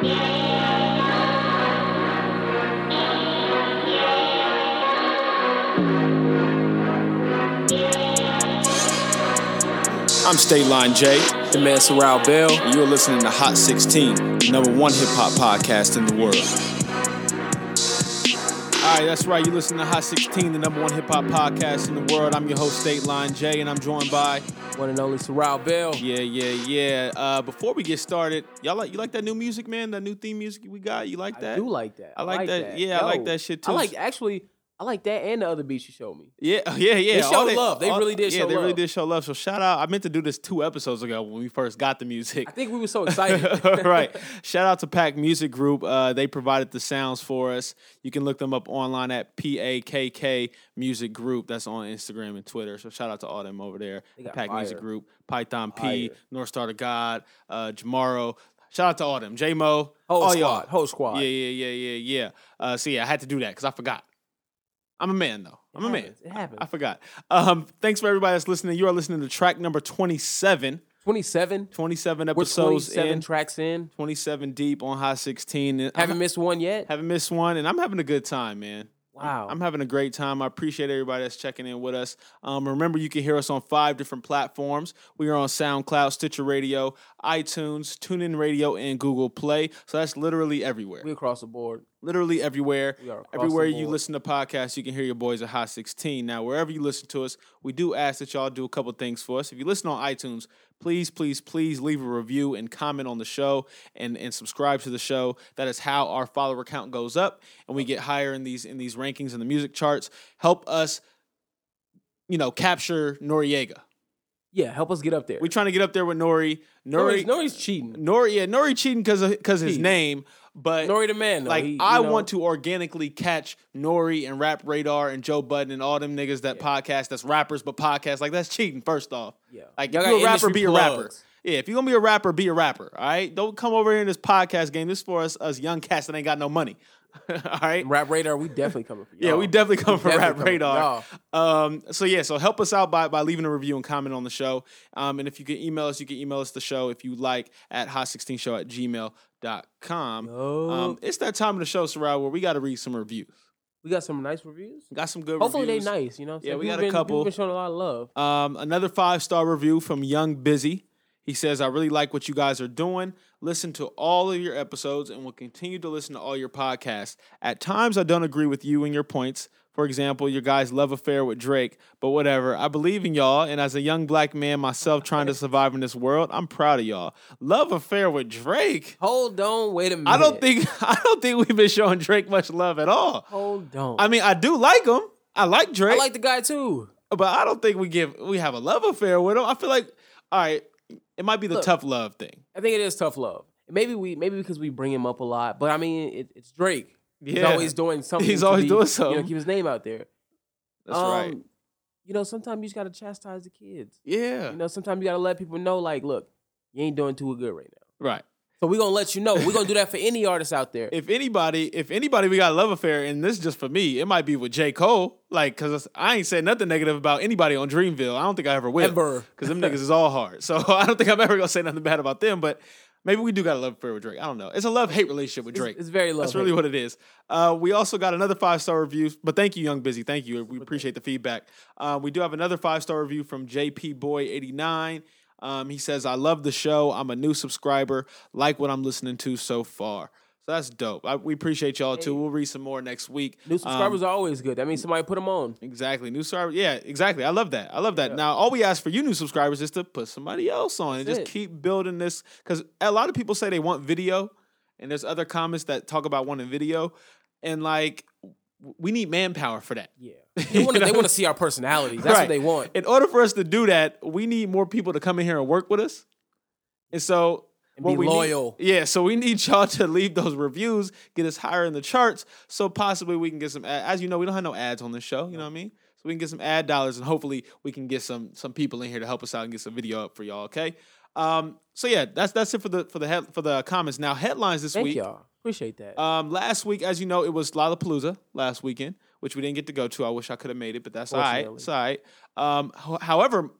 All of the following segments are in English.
I'm State Line J, The man Sorrel Bell. and you're listening to Hot 16, the number one hip hop podcast in the world. Right, that's right. You listen to Hot 16, the number one hip hop podcast in the world. I'm your host, State Line J, and I'm joined by One and only Sorrel Bell. yeah, yeah, yeah. Uh, before we get started, y'all like you like that new music, man? That new theme music we got? You like that? I do like that. I like that. Yeah, I like that shit too. I like actually. I like that and the other beats you showed me. Yeah, yeah, yeah. They all showed love. They really did Yeah, show they really did show love. So shout out. I meant to do this two episodes ago when we first got the music. I think we were so excited. right. Shout out to Pakk Music Group. Uh, they provided the sounds for us. You can look them up online at P A K K Music Group. That's on Instagram and Twitter. So shout out to all them over there. Pakk Music. Group, Python P, Fire. North Star to God, uh, Jamaro. Shout out to all them. J Mo. Whole all squad. y'all. Whole squad. Yeah, yeah, yeah, yeah, yeah. Uh, so yeah, I had to do that because I forgot. I'm a man though. I'm a man. It happens. I forgot. Um, thanks for everybody that's listening. You are listening to track number 27. 27. 27 We're episodes 27 in. tracks in. 27 deep on High 16. And Haven't I'm- missed one yet. haven't missed one, and I'm having a good time, man. Wow. I'm having a great time. I appreciate everybody that's checking in with us. Um, remember, you can hear us on five different platforms. We are on SoundCloud, Stitcher Radio, iTunes, TuneIn Radio, and Google Play. So that's literally everywhere. we across the board. literally everywhere. We are across Everywhere you listen to podcasts, you can hear your boys at Hot 16. Now, wherever you listen to us, we do ask that y'all do a couple things for us. If you listen on iTunes, please, please, please leave a review and comment on the show and, and subscribe to the show. That is how our follower count goes up and we get higher in these in these rankings in the music charts. Help us, you know, capture Noriega. Yeah, help us get up there. We're trying to get up there with Nori. Nori's, Nori, Nori's cheating. Nori, yeah, Nori cheating because because his name, but Nori the man, though. like He- you I know, want to organically catch Nori and Rap Radar and Joe Budden and all them niggas that podcast that's rappers but podcast like that's cheating. First off, Yeah. like Y'all if got you a rapper, industry be a rapper. plugs. Yeah, if you're gonna be a rapper, be a rapper. All right, don't come over here in this podcast game. This is for us, us young cats that ain't got no money. all right, Rap Radar, we definitely coming for you. yeah, we definitely come from Rap definitely coming Radar. Um, so yeah, so help us out by by leaving a review and comment on the show. Um, and if you can email us, you can email us the show if you like at hot16show at gmail.com. Yo. Um, it's that time of the show, Sorrel, where we got to read some reviews. we got some nice reviews. Got some good Hopefully reviews. they nice, you know. I'm Yeah, we got a been- couple. People been showing a lot of love. Um, another five star review from Young Busy. He says, I really like what you guys are doing. Listen to all of your episodes and will continue to listen to all your podcasts. At times, I don't agree with you and your points. For example, your guys' love affair with Drake, but whatever. I believe in y'all, and as a young black man myself trying to survive in this world, I'm proud of y'all. Love affair with Drake. Hold on, wait a minute. I don't think I don't think we've been showing Drake much love at all. Hold on. I mean, I do like him. I like Drake. I like the guy too. but I don't think we give we have a love affair with him. I feel like all right, it might be the Look. tough love thing. I think it is tough love. Maybe we maybe because we bring him up a lot, but I mean it, it's Drake. He's always doing something. He's always be- doing something. You know, keep his name out there. That's right. Um, You know, sometimes you just gotta chastise the kids. Yeah. You know, sometimes you gotta let people know, like, look, you ain't doing too good right now. right. So we're gonna let you know. We're gonna do that for any artist out there. If anybody, if anybody, we got a love affair, and this is just for me, it might be with J. Cole. Like, cause I ain't said nothing negative about anybody on Dreamville. I don't think I ever will. Ever. Cause them niggas is all hard. So I don't think I'm ever gonna say nothing bad about them. But maybe we do got a love affair with Drake. I don't know. It's a love hate relationship with It's- Drake. It's, very love. That's really what it is. Uh, we also got another five star review, but thank you, Young Busy. Thank you. We appreciate the feedback. Uh, we do have another five star review from JP Boy eighty nine. Um, he says, "I love the show. I'm a new subscriber. Like what I'm listening to so far. So that's dope. I, we appreciate y'all too. We'll read some more next week. New subscribers Um, are always good. That means somebody put them on. Exactly. New subscribers. Yeah, exactly. I love that. I love that. Yeah. Now, all we ask for you new subscribers is to put somebody else on and just it. keep building this. Because a lot of people say they want video, and there's other comments that talk about wanting video. And like, we need manpower for that. Yeah. They want to. They want to see our personalities. That's Right. what they want. In order for us to do that, we need more people to come in here and work with us. And so, And what be we need- loyal. yeah, so we need y'all to leave those reviews, get us higher in the charts, so possibly we can get some. ad- As you know, we don't have no ads on this show. You know what I mean? So we can get some ad dollars, and hopefully we can get some some people in here to help us out and get some video up for y'all. Okay. Um. So yeah, that's that's it for the for the head, for the comments. Now headlines this Thank week. y'all. Appreciate that. Um, last week, as you know, it was Lollapalooza last weekend, which we didn't get to go to. I wish I could have made it, but that's all right. It's all right. Um, ho- however,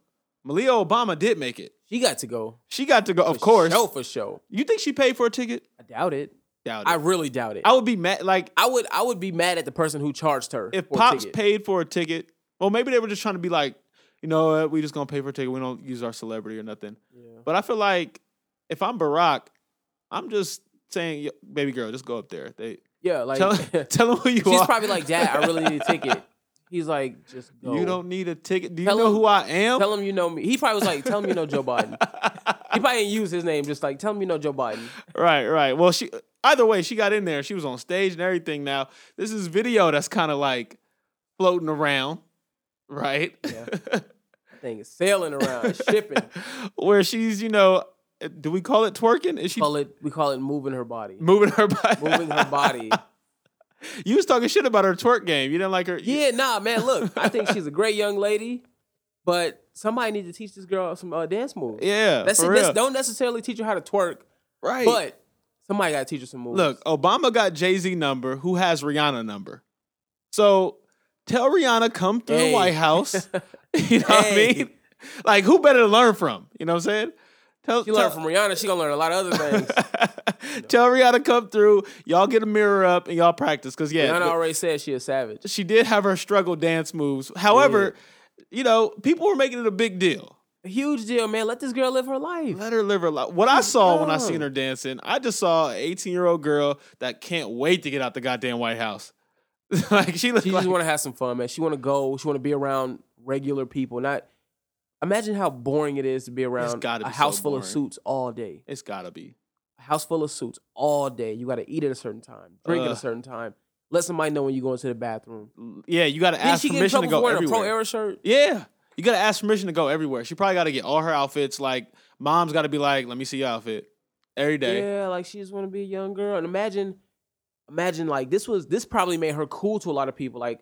Malia Obama did make it. She got to go. She got to go, of For course. Show for show. You think she paid for a ticket? I doubt it. Doubt it. I really doubt it. I would be mad. Like I would I would be mad at the person who charged her. if for a Pops ticket. paid for a ticket, well, maybe they were just trying to be like, you know, what, we just gonna pay for a ticket. We don't use our celebrity or nothing. Yeah. But I feel like if I'm Barack, I'm just saying, "Yo, baby girl, just go up there. They Yeah, like tell, tell them who you she's are. probably like, Dad, I really need a ticket. He's like, just go. You don't need a ticket. Do you Tell know him- who I am? tell him you know me. He probably was like, tell him you know Joe Biden. He probably didn't use his name. Just like, tell him you know Joe Biden. right, right. Well, she either way, she got in there. She was on stage and everything. Now this is video that's kind of like floating around, right? That thing is sailing around, shipping. Where she's, you know, do we call it twerking? Is she Call it we call it moving her body. moving her body? Moving her body. You was talking shit about her twerk game. You didn't like her. Yeah, nah, man. Look, I think she's a great young lady, but somebody needs to teach this girl some uh, dance moves. yeah. That's for it. That's-. Don't necessarily teach her how to twerk, right. but somebody got to teach her some moves. Look, Obama got Jay Z number. Who has Rihanna number? So tell Rihanna come through the White House. you know what I mean? Like who better to learn from? You know what I'm saying? Tell, she learned from Rihanna. She gonna learn a lot of other things. tell Rihanna to come through. Y'all get a mirror up and y'all practice. Cause yeah, Rihanna already said she a savage. she did have her struggle dance moves. However, you know, people were making it a big deal. A huge deal, man. Let this girl live her life. Let her live her life. What I saw when I seen her dancing, I just saw an 18 year old girl that can't wait to get out the goddamn White House. like she She like just want to have some fun, man. She want to go. She want to be around regular people. Not imagine how boring it is to be around gotta a be so house full of suits all day. it's gotta be. A house full of suits all day. You got to eat at a certain time, drink at a certain time. Let somebody know when you go into the bathroom. Yeah, you got to ask she permission to go wearing a pro everywhere. era shirt? Yeah, you got to ask permission to go everywhere. She probably got to get all her outfits. Like, mom's got to be like, "Let me see your outfit every day." Yeah, like she just want to be a young girl. And imagine, imagine like this was this probably made her cool to a lot of people. Like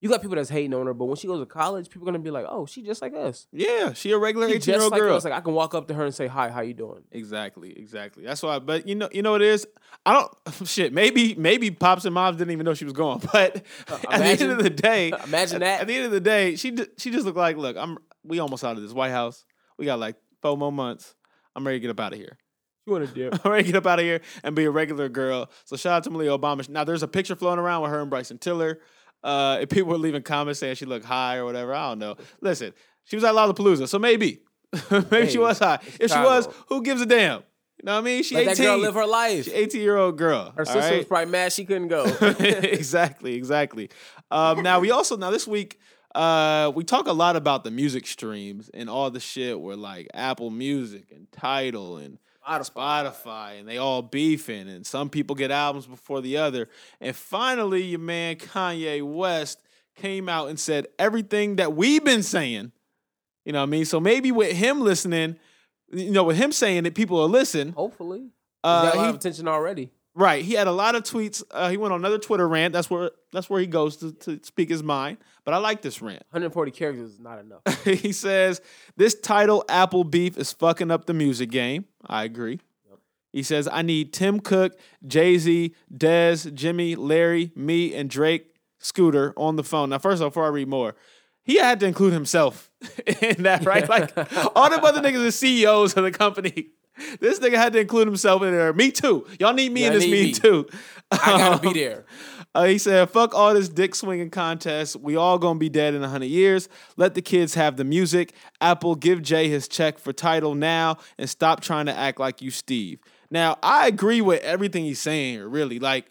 you got people that's hating on her, but when she goes to college, people are gonna be like, "Oh, she just like us." Yeah, she a regular 18 year old girl. us. Like I can walk up to her and say, "Hi, how you doing?" Exactly, exactly. That's why. But you know, you know what it is. I don't shit. Maybe, maybe pops and moms didn't even know she was going. But at the end Uh, of the day, Imagine that. At the end of the day, she she just looked like, look, I'm we almost out of this White House. We got like four more months. I'm ready to get up out of here. You want to dip? I'm ready to get up out of here and be a regular girl. So shout out to Malia Obama. Now there's a picture floating around with her and Bryson Tiller. Uh, if people were leaving comments saying she looked high or whatever, I don't know. Listen, she was at Lollapalooza, so maybe, maybe she was high. If she was, who gives a damn? You know what I mean? She Let 18. that girl live her life. She 18 year old girl. Her sister was probably mad she couldn't go. exactly, exactly. Um, now we also now this week uh, we talk a lot about the music streams and all the shit where like Apple Music and Tidal and Spotify and they all beefing and some people get albums before the other. And finally, your man Kanye West came out and said everything that we've been saying. You know what I mean? So maybe with him listening, you know, with him saying it, people will listen. Hopefully, Uh, got a lot he- of attention already. Right. He had a lot of tweets. Uh, he went on another Twitter rant. That's where that's where he goes to, to speak his mind. But I like this rant. 140 characters is not enough. he says this Tidal Apple beef is fucking up the music game. I agree. He says I need Tim Cook, Jay Z, Dez, Jimmy, Larry, me, and Drake, Scooter on the phone. Now, first of all, before I read more, he had to include himself in that, right? Like all the other niggas are CEOs of the company. This nigga had to include himself in there. Me too. Y'all need me in Y'all this need me, me. too. I gotta be there. uh, he said, "Fuck all this dick swinging contest. We all gonna be dead in a hundred years. Let the kids have the music. Apple, give Jay his check for Tidal now, and stop trying to act like you Steve." Now, I agree with everything he's saying here. Really, like,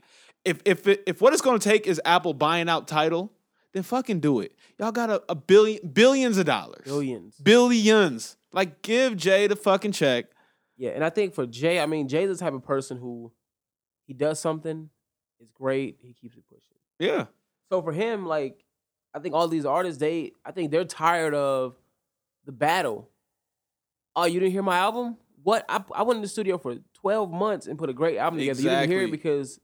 if if it, if what it's gonna take is Apple buying out Tidal, then fucking do it. Y'all got a, a billion billions of dollars, Billions. billions. Like, give Jay the fucking check. Yeah, and I think for Jay, I mean, Jay's the type of person who he does something, it's great, he keeps it pushing. Yeah, So for him, like, I think all these artists, they, I think they're tired of the battle. Oh, you didn't hear my album? What? I, I went in the studio for 12 months and put a great album together. You didn't hear it because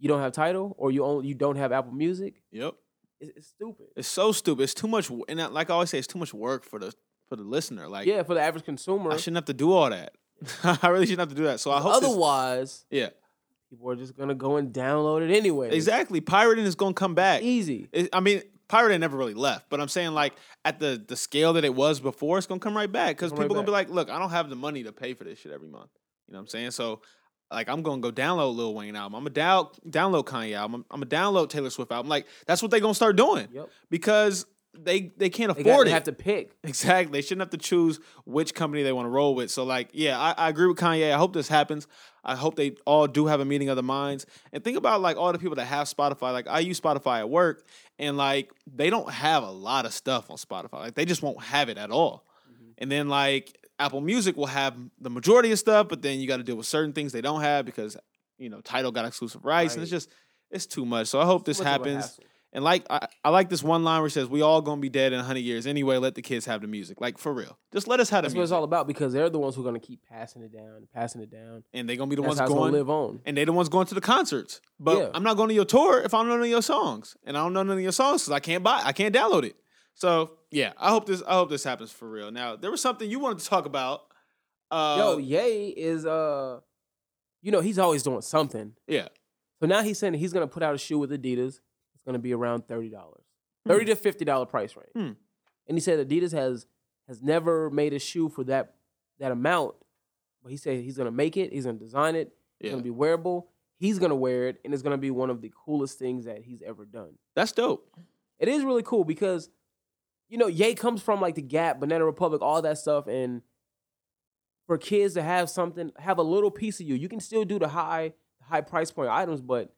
you don't have Tidal or you only, you don't have Apple Music. yep. It's, it's stupid. It's so stupid. It's too much, and like I always say, it's too much work for the for the listener. Like, yeah, for the average consumer. I shouldn't have to do all that. I really shouldn't have to do that. So I hope. this- Otherwise, yeah, people are just gonna go and download it anyway. exactly. Pirating is gonna come back. Easy. It- I mean, pirating never really left, but I'm saying like at the the scale that it was before, it's gonna come right back because Come right people gonna be like, look, I don't have the money to pay for this shit every month. You know what I'm saying? So like I'm gonna go download Lil Wayne album. I'm gonna down, download Kanye album. I'm, I'm gonna download Taylor Swift album. Like that's what they gonna start doing Yep. because they they can't They, got, afford they it. have to pick. Exactly. They shouldn't have to choose which company they want to roll with. So, like, yeah, I, I agree with Kanye. I hope this happens. I hope they all do have a meeting of the minds. And think about like all the people that have Spotify. Like, I use Spotify at work, and like they don't have a lot of stuff on Spotify. Like, they just won't have it at all. Mm-hmm. And then like Apple Music will have the majority of stuff, but then you got to deal with certain things they don't have because you know Tidal got exclusive rights, and it's just it's too much. So I hope this happens. And like I, I like this one line where it says, "We all gonna be dead in hundred years anyway. Let the kids have the music." Like for real, just let us have the That's what it's all about because they're the ones who are gonna keep passing it down, passing it down. and they're gonna be the That's ones gonna live on. and they're the ones going to the concerts. But Yeah. I'm not going to your tour if I don't know none of your songs, and I don't know none of your songs because I can't buy, I can't download it. So yeah, I hope this, I hope this happens for real. Now there was something you wanted to talk about. Uh, Yo, Ye is uh, you know, he's always doing something. yeah, So now he's saying he's gonna put out a shoe with Adidas. It's gonna be around thirty dollars, Hmm. thirty to fifty dollar price range. Hmm. And he said Adidas has has never made a shoe for that that amount. But he said he's gonna make it. He's gonna design it. It's yeah, gonna be wearable. He's gonna wear it, and it's gonna be one of the coolest things that he's ever done. that's dope. It is really cool because, you know, Ye comes from like the Gap, Banana Republic, all that stuff, and for kids to have something, have a little piece of you, you can still do the high, high price point items, but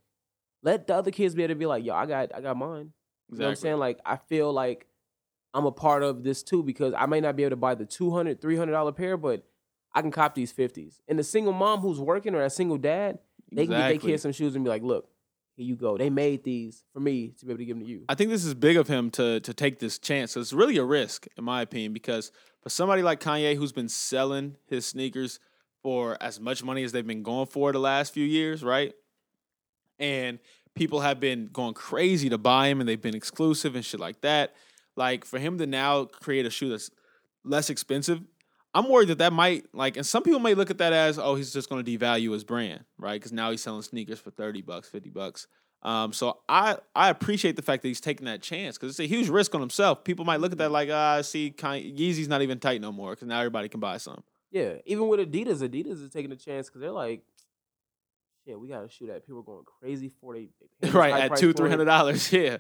let the other kids be able to be like, yo, I got, I got mine. You know what I'm saying? Like, I feel like I'm a part of this too because I may not be able to buy the 200 $300 pair, but I can cop these 50s. And the single mom who's working or a single dad, they can get their kids some shoes and be like, look, here you go. They made these for me to be able to give them to you. I think this is big of him to to take this chance. So it's really a risk, in my opinion, because for somebody like Kanye who's been selling his sneakers for as much money as they've been going for the last few years, right? And people have been going crazy to buy him and they've been exclusive and shit like that. Like for him to now create a shoe that's less expensive, I'm worried that that might like, and some people may look at that as, oh, he's just going to devalue his brand, right? Because now he's selling sneakers for thirty bucks, fifty bucks. Um, so I I appreciate the fact that he's taking that chance because it's a huge risk on himself. People might look at that like, ah, see, Yeezy's not even tight no more because now everybody can buy some. Yeah, even with Adidas, Adidas is taking a chance because they're like, shit, we got to shoot at People going crazy for they, they right at two three hundred dollars, yeah.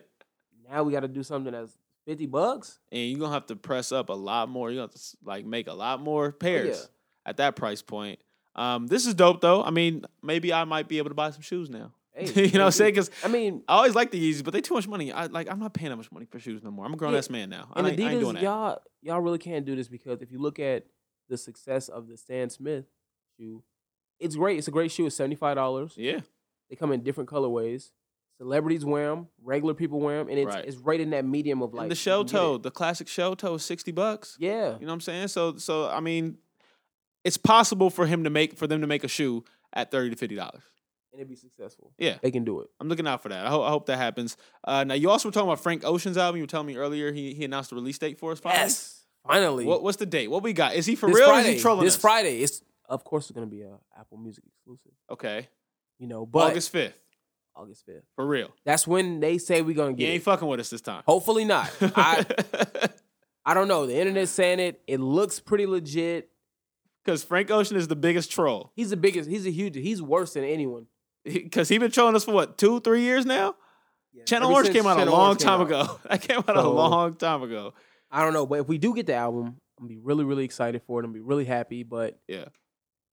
Now we got to do something that's fifty bucks. And you're gonna have to press up a lot more. You're gonna have to like make a lot more pairs yeah. at that price point. Um, this is dope though. I mean, maybe I might be able to buy some shoes now. Hey, you know what I'm saying? Because I mean, I always like the Yeezys, but they too much money. I like I'm not paying that much money for shoes no more. I'm a grown ass man now. I and I ain't doing Adidas, that. y'all, y'all really can't do this because if you look at the success of the Stan Smith shoe, it's great. It's a great shoe. It's seventy five dollars. Yeah, They come in different colorways. Celebrities wear them. Regular people wear them, and it's Right. it's right in that medium of like and the shell can get it. toe, the classic shell toe is sixty bucks. Yeah, You know what I'm saying? So so I mean, it's possible for him to make for them to make a shoe at thirty to fifty dollars. and it'd be successful. Yeah. They can do it. I'm looking out for that. I hope, I hope that happens. Uh, now you also were talking about Frank Ocean's album. You were telling me earlier he he announced the release date for us. Finally? Yes, finally. What, what's the date? What we got? Is he for this real? or Friday. is he trolling this us? Friday. It's of course it's gonna be a Apple Music exclusive. Okay. You know, but August fifth. August fifth. For real. That's when they say we're gonna get. You ain't it. fucking with us this time. Hopefully not. I I don't know. The internet's saying it. It looks pretty legit. Because Frank Ocean is the biggest troll. He's the biggest. He's a huge. He's worse than anyone. Because he been trolling us for what two, three years now. Channel Ever Orange came out Channel a long Orange time ago. That came out a long time ago. I don't know, but if we do get the album, I'm gonna be really, really excited for it. I'm gonna be really happy. But Yeah.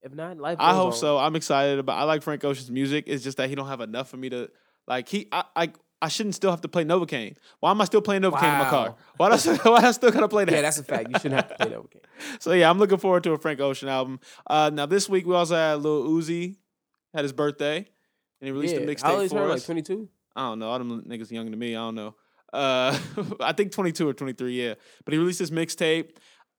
If not, life. I hope on. so. I'm excited about. I like Frank Ocean's music. It's just that he don't have enough for me to like. He, I, I, I shouldn't still have to play Novacane. Why am I still playing Novacane in my car? Why do I, why do I still gotta play that? Yeah, that's a fact. You shouldn't have to play that. Okay. So yeah, I'm looking forward to a Frank Ocean album. Uh, now this week we also had Lil Uzi had his birthday, and he released yeah. a mixtape is for her? us. Like 22. I don't know. All them niggas younger than me. I don't know. Uh, I think 22 or 23. Yeah, but he released his mixtape.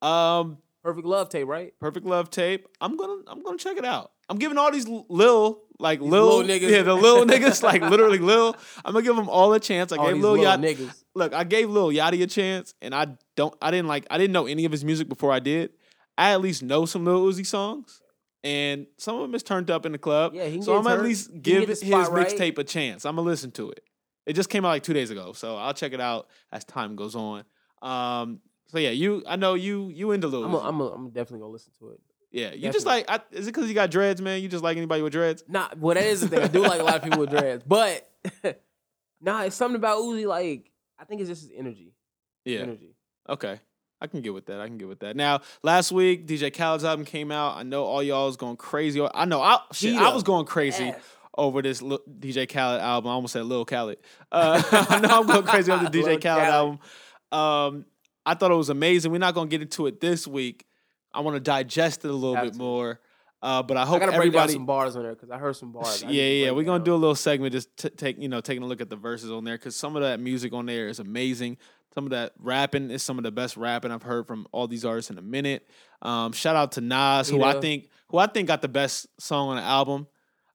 Um, Perfect love tape, right? Perfect Love tape. I'm gonna I'm gonna check it out. I'm giving all these lil like These lil, little niggas. yeah the little niggas like literally lil. I'm gonna give them all a chance. I All gave Lil little Yachty niggas. look. I gave Lil Yachty a chance, and I don't I didn't like I didn't know any of his music before I did. I at least know some Lil Uzi songs, and some of them is turned up in the club. Yeah, he so I'm at least give his his right. mixtape a chance. I'm gonna listen to it. It just came out like two days ago, so I'll check it out as time goes on. Um, so yeah, you I know you you into Lil I'm, a, I'm, a, I'm definitely gonna listen to it. Yeah, you just like. I, is it because you got dreads, man? You just like anybody with dreads? Nah, well, that is the thing. I do like a lot of people with dreads, but nah, it's something about Uzi. Like, I think it's just his energy. Yeah. Energy. Okay. I can get with that. I can get with that. Now, last week, DJ Khaled's album came out. I know all y'all was going crazy. I know I shit, I was going crazy over this DJ Khaled album. I almost said Lil Khaled. Uh, I know I'm going crazy over the DJ Khaled Khaled. album. Um, I thought it was amazing. We're not going to get into it this week. I want to digest it a little bit more. Uh, but I I hope gotta break down everybody. some bars on there because I heard some bars. I Yeah, yeah, we're gonna do a little segment, just t- take you know, taking a look at the verses on there, because some of that music on there is amazing. Some of that rapping is some of the best rapping I've heard from all these artists in a minute. Um, shout out to Nas, who I think who I think got the best song on the album.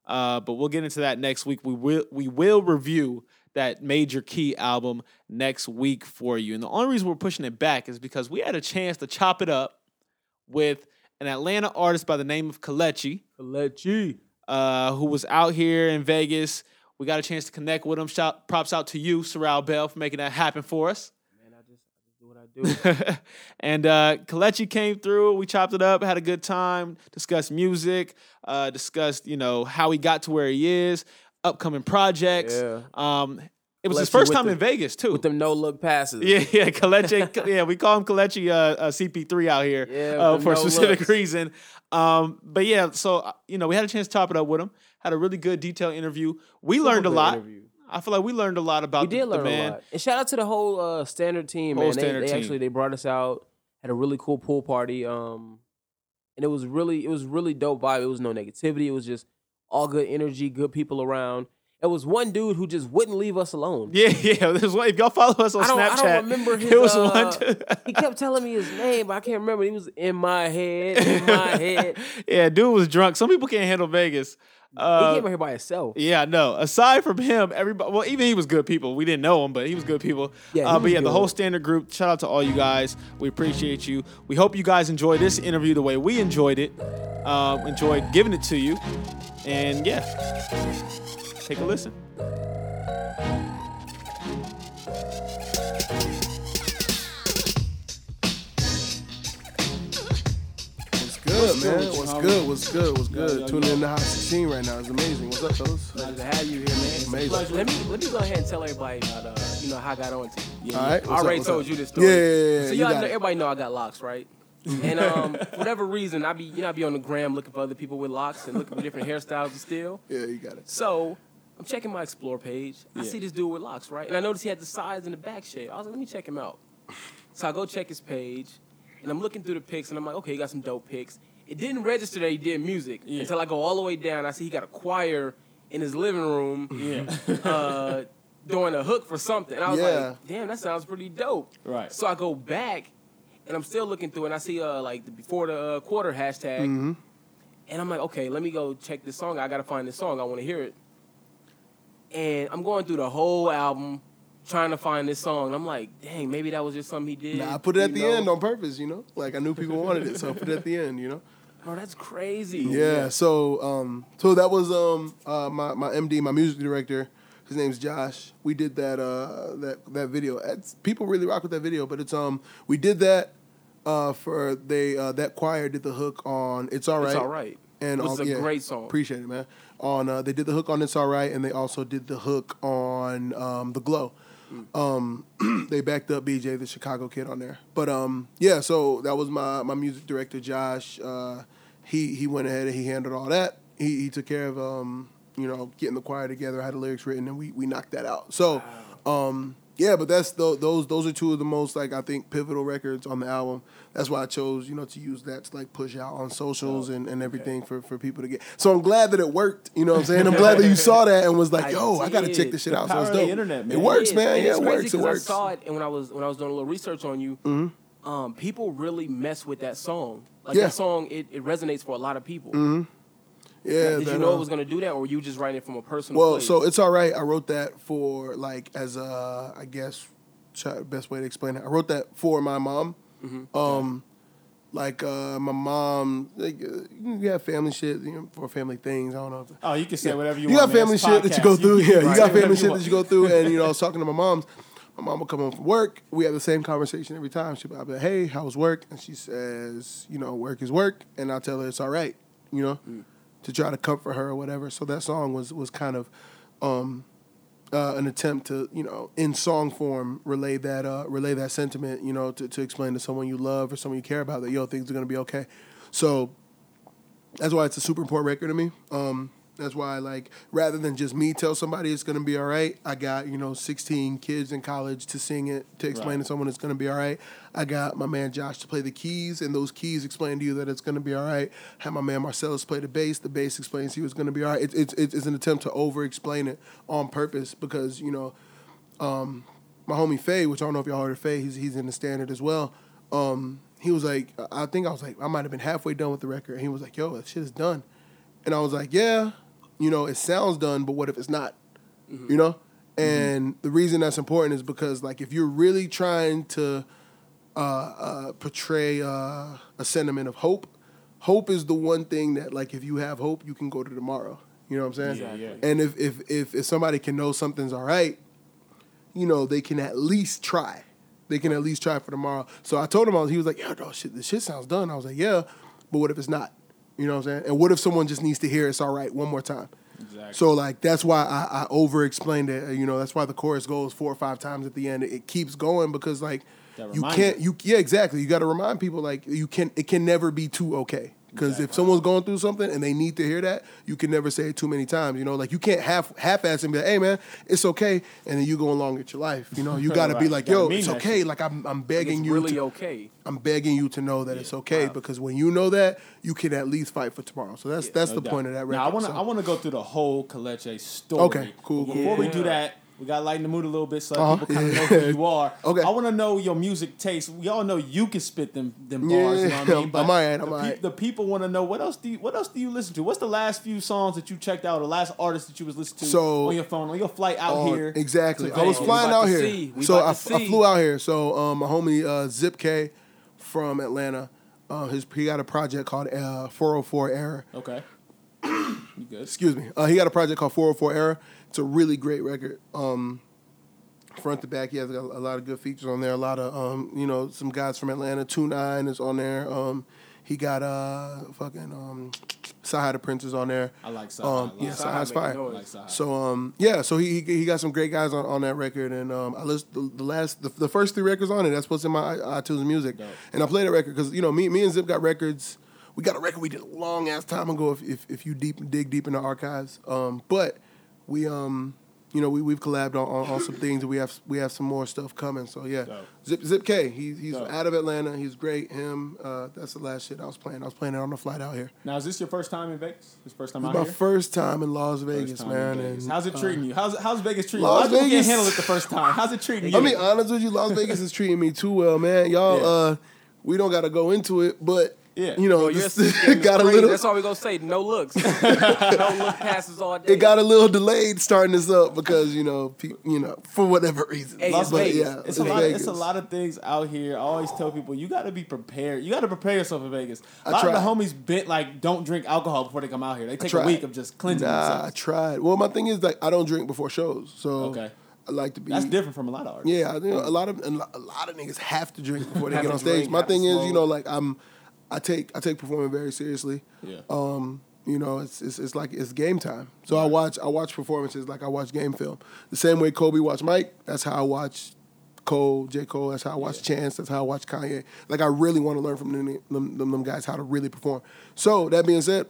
Uh, but we'll get into that next week. We will we will review that Major Key album next week for you. And the only reason we're pushing it back is because we had a chance to chop it up with an Atlanta artist by the name of Kalechi Kalechi. uh, who was out here in Vegas. We got a chance to connect with him. Shout, props out to you, Sorrel Bell, for making that happen for us. Man, I just, I just do what I do. and uh, Kalechi came through. We chopped it up, had a good time, discussed music, uh, discussed you know how he got to where he is, upcoming projects. Yeah. Um, it was his first time the- in Vegas too. With them no look passes. Yeah, yeah, Kalechi. yeah, we call him Kalechi uh, uh, CP3 out here Yeah, uh, for a specific looks. reason. Um, but yeah, so uh, you know, we had a chance to top it up with him. Had a really good detailed interview. We Super learned a lot. interview. I feel like we learned a lot about We did the learn man. a lot. And shout out to the whole uh, standard team, Whole man. They, they team. actually they brought us out, had a really cool pool party. Um, and it was really it was really dope vibe. It was no negativity. It was just all good energy, good people around. It was one dude who just wouldn't leave us alone. Yeah, yeah. There's one, if y'all follow us on I don't, Snapchat, I don't remember his. it was uh, one. he kept telling me his name, but I can't remember. He was in my head, in my head. yeah, dude was drunk. Some people can't handle Vegas. he Uh, came out here by himself. Yeah, no. Aside from him, everybody. Well, even he was good people. We didn't know him, but he was good people. Yeah, he uh, but yeah, the whole standard group. Shout out to all you guys. We appreciate you. We hope you guys enjoy this interview the way we enjoyed it. Um, enjoyed giving it to you, and yeah, take a listen. What's good, man? What's good? What's good? What's good? Tuning in to Hot 16 right now is amazing. What's up, fellas? Pleasure to have you here, man. Amazing. Let me let me go ahead and tell everybody about uh, you know how I got on to you. All right. I what's up, already told up? you this story. Yeah, yeah, yeah, yeah, So you y'all got know, it. everybody know I got locks, right? and um, for whatever reason, I be you know I be on the gram looking for other people with locks and looking for different hairstyles and still. Yeah, you got it. So I'm checking my explore page. I Yeah. see this dude with locks, right? And I noticed he had the sides and the back shape. I was like, let me check him out. So I go check his page, and I'm looking through the pics, and I'm like, okay, he got some dope pics. It didn't register that he did music Yeah. until I go all the way down. I see he got a choir in his living room. Yeah. uh, doing a hook for something. And I was Yeah. like, damn, that sounds pretty dope. Right. So I go back and I'm still looking through and I see uh like the before the uh, quarter hashtag. Mm-hmm. And I'm like, okay, let me go check this song. I gotta find this song. I wanna hear it. And I'm going through the whole album trying to find this song. And I'm like, dang, maybe that was just something he did. Nah, I put it at the know? end on purpose, you know? Like I knew people wanted it, so I put it at the end, you know? Bro, that's crazy. Yeah, so um so that was um uh my, my MD, my music director, his name's Josh. We did that uh that that video. It's, people really rock with that video, but it's um we did that uh for they uh that choir did the hook on It's Alright. It's all right. And It was a yeah, great song. Appreciate it, man. On uh, they did the hook on It's Alright, and they also did the hook on um, the Glow. Um, they backed up BJ, the Chicago kid, on there. But um, yeah, so that was my my music director, Josh. Uh, he he went ahead and he handled all that. He he took care of um, you know getting the choir together, had the lyrics written, and we we knocked that out. So. Um, yeah, but that's tho- those those are two of the most like I think pivotal records on the album. That's why I chose you know to use that to like push out on socials and, and everything for, for people to get. So I'm glad that it worked. You know what I'm saying? I'm glad that you saw that and was like, I yo, I gotta check this shit The out. So power it's of the dope. internet, man. It works, is. man. And yeah, it's it works. It works. I saw it, and when I was when I was doing a little research on you, Mm-hmm. um, people really mess with that song. Like Yeah. that song, it, it resonates for a lot of people. Yeah. Did that, you know uh, it was gonna do that, or were you just writing it from a personal? Well, place? so it's all right. I wrote that for like as a, I guess, try, best way to explain it. I wrote that for my mom. Mm-hmm. Um, like uh, my mom, like uh, you have family shit you know, for family things. I don't know. If, Oh, you can say whatever you, you want. got family man. It's shit that you go through. can Yeah, say you got family shit want. that you go through, and you know, I was talking to my mom's. My mom will come home from work. We have the same conversation every time. She'll be I'll be like, "Hey, how was work?" And she says, "You know, work is work," and I tell her it's all right. You know, to try to comfort her or whatever. So that song was was kind of. Um, uh, an attempt to, you know, in song form, relay that uh, relay that sentiment, you know, to, to explain to someone you love or someone you care about that yo things are gonna be okay. So that's why it's a super important record to me. Um, that's why, like, rather than just me tell somebody it's gonna be all right, I got you know 16 kids in college to sing it to explain Right. to someone it's gonna be all right. I got my man Josh to play the keys, and those keys explain to you that it's gonna be all right. Have my man Marcellus play the bass. The bass explains to you it's gonna be all right. It's it's it's an attempt to over explain it on purpose because you know um, my homie Faye, which I don't know if y'all heard of Faye, he's he's in the standard as well. Um, he was like, I think I was like, I might have been halfway done with the record, and he was like, Yo, that shit is done, and I was like, Yeah, you know, it sounds done, but what if it's not? You know, and the reason that's important is because like if you're really trying to uh, uh, portray uh, a sentiment of hope, hope is the one thing that like if you have hope, you can go to tomorrow. You know what I'm saying? Yeah, yeah. And if if if if somebody can know something's all right, you know, they can at least try. They can at least try for tomorrow. So I told him, I was, he was like, yeah, no, shit, this shit sounds done. I was like, yeah, but what if it's not? You know what I'm saying? And what if someone just needs to hear it's all right one more time? Exactly. So like that's why I, I over explained it. You know, that's why the chorus goes four or five times at the end. It, it keeps going because like you can't you yeah exactly. You got to remind people like you can it can never be too okay. Because if someone's going through something and they need to hear that, you can never say it too many times. You know, like you can't half half ass and be like, "Hey, man, it's okay," and then you go along with your life. You know, you got to be like, "Yo, it's okay." shit. Like I'm I'm It's begging you It's really to, okay. I'm begging you to know that it's okay because when you know that, you can at least fight for tomorrow. So that's that's No the doubt. point of that record. Now I want to so. I want to go through the whole Kalechi story. Okay, cool, But cool, Before we do that, we got to lighten the mood a little bit so Uh-huh. people kind of know who you are. Okay. I want to know your music taste. We all know you can spit them them bars. You know what I Yeah, mean? I'm But alright, I'm the, alright. the people want to know what else do you what else do you listen to? What's the last few songs that you checked out, or last artist that you was listening to So- on your phone on your flight out on- here? Exactly. to I was flying out here. So about I, to I flew out here. So um, my homie uh, Zip K from Atlanta, uh, his he got a project called uh, 404 Error. Okay. you good? Excuse me. Uh, he got a project called 404 Error. It's a really great record. Um, front to back, he has a, a lot of good features on there. A lot of um, you know, some guys from Atlanta. Two Nine is on there. Um, he got uh, fucking um, Sahai the Prince is on there. I like Sahai. Um, yeah. Sahai's fire. noise. Like Sahai. So um yeah, so he he, got some great guys on, on that record, and um I listened the, the last the, the first three records on it. That's what's in my iTunes music, Dope. and I played that record because you know me me and Zip got records. We got a record we did a long ass time ago. If if, if you deep dig deep in the archives, um but we um you know we we've collabed on, on, on some things, and we have we have some more stuff coming. So yeah, Dope. Zip Zip K, he, he's Dope. out of Atlanta. He's great. Him, uh, that's the last shit I was playing. I was playing it on the flight out here. Now, is this your first time in Vegas? This first time It's out my here? first time in Las Vegas, man. Vegas. and, How's it uh, treating you? How's how's Vegas treating Las you? A lot of people Vegas- can't handle it the first time. How's it treating you? I mean, honest with you, Las Vegas is treating me too well, man. Y'all, Yeah. uh, we don't got to go into it, but Yeah. you know, Bro, you're this- getting got a little, That's all we gonna say. No looks. no look passes all day. it got a little delayed starting this up because you know, pe- you know, for whatever reason. Hey, Las it's Vegas. yeah, it's a lot. Vegas. It's a lot of things out here. I always tell people you got to be prepared. You got to prepare yourself in Vegas. A I lot of the homies bent like don't drink alcohol before they come out here. They take a week of just cleansing Nah, I tried. Well, my thing is like I don't drink before shows, so Okay. I like to be. That's different from a lot of artists. Yeah, I think a lot of a lot of niggas have to drink before they get on stage. drink, My thing is, you know, like I'm, I take I take performing very seriously. Yeah. Um, you know, it's, it's it's like it's game time. So I watch I watch performances like I watch game film. The same way Kobe watched Mike. That's how I watch Cole, J Cole. That's how I watch Chance. That's how I watch Kanye. Like I really want to learn from them, them, them, them guys how to really perform. So that being said.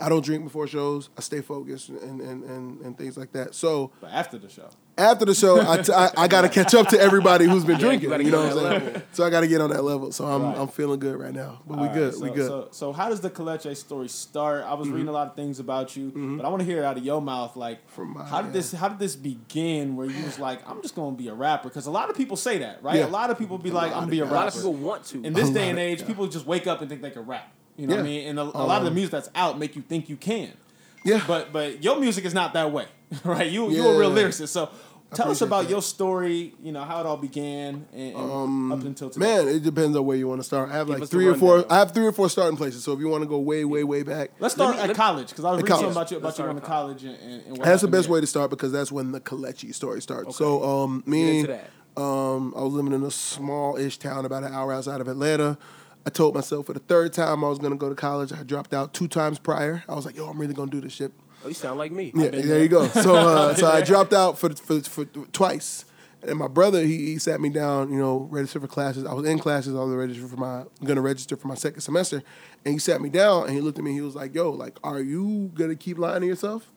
I don't drink before shows. I stay focused and, and, and, and things like that. So But after the show, after the show, I, t- I, I got to catch up to everybody who's been Yeah, you drinking. You, know what I'm saying? level. So I got to get on that level. So I'm Right. I'm feeling good right now. But All we right, good. so, we good. So, so how does the Kalechi story start? I was Mm-hmm. reading a lot of things about you, but I want to hear it out of your mouth. Like, From my- how did this? How did this begin? Where you was like, I'm just going to be a rapper? Because a lot of people say that, right? Yeah. A lot of people be like, I'm gonna be a rapper. a lot of people want to. In this day and age, people just wake up and think they can rap. You know what I mean? And a, a lot of the Um, music that's out make you think you can. Yeah. But but your music is not that way, right? You you a real lyricist. So I Tell us about that. your story. You know how it all began and, and up until today. Um, Man, it depends on where you want to start. I have like three or four. rundown. I have three or four starting places. So if you want to go way, way, way back, Let's start me- at let- college because I was At reading college. something about you about you going to college and, and, and what that's the best there. way to start because that's when the Kalechi story starts. So um, me, um, I was living in a small-ish town about an hour outside of Atlanta. I told myself for the third time I was gonna go to college. I dropped out two times prior. I was like, yo, I'm really gonna do this shit. Oh, you sound like me. Yeah, there you go. So, uh, so I dropped out for, for for twice, and my brother he, he sat me down. You know, register for classes. I was in classes. I was registered for my gonna register for my second semester, and he sat me down and he looked at me. He was like, "Yo, like, are you gonna keep lying to yourself?"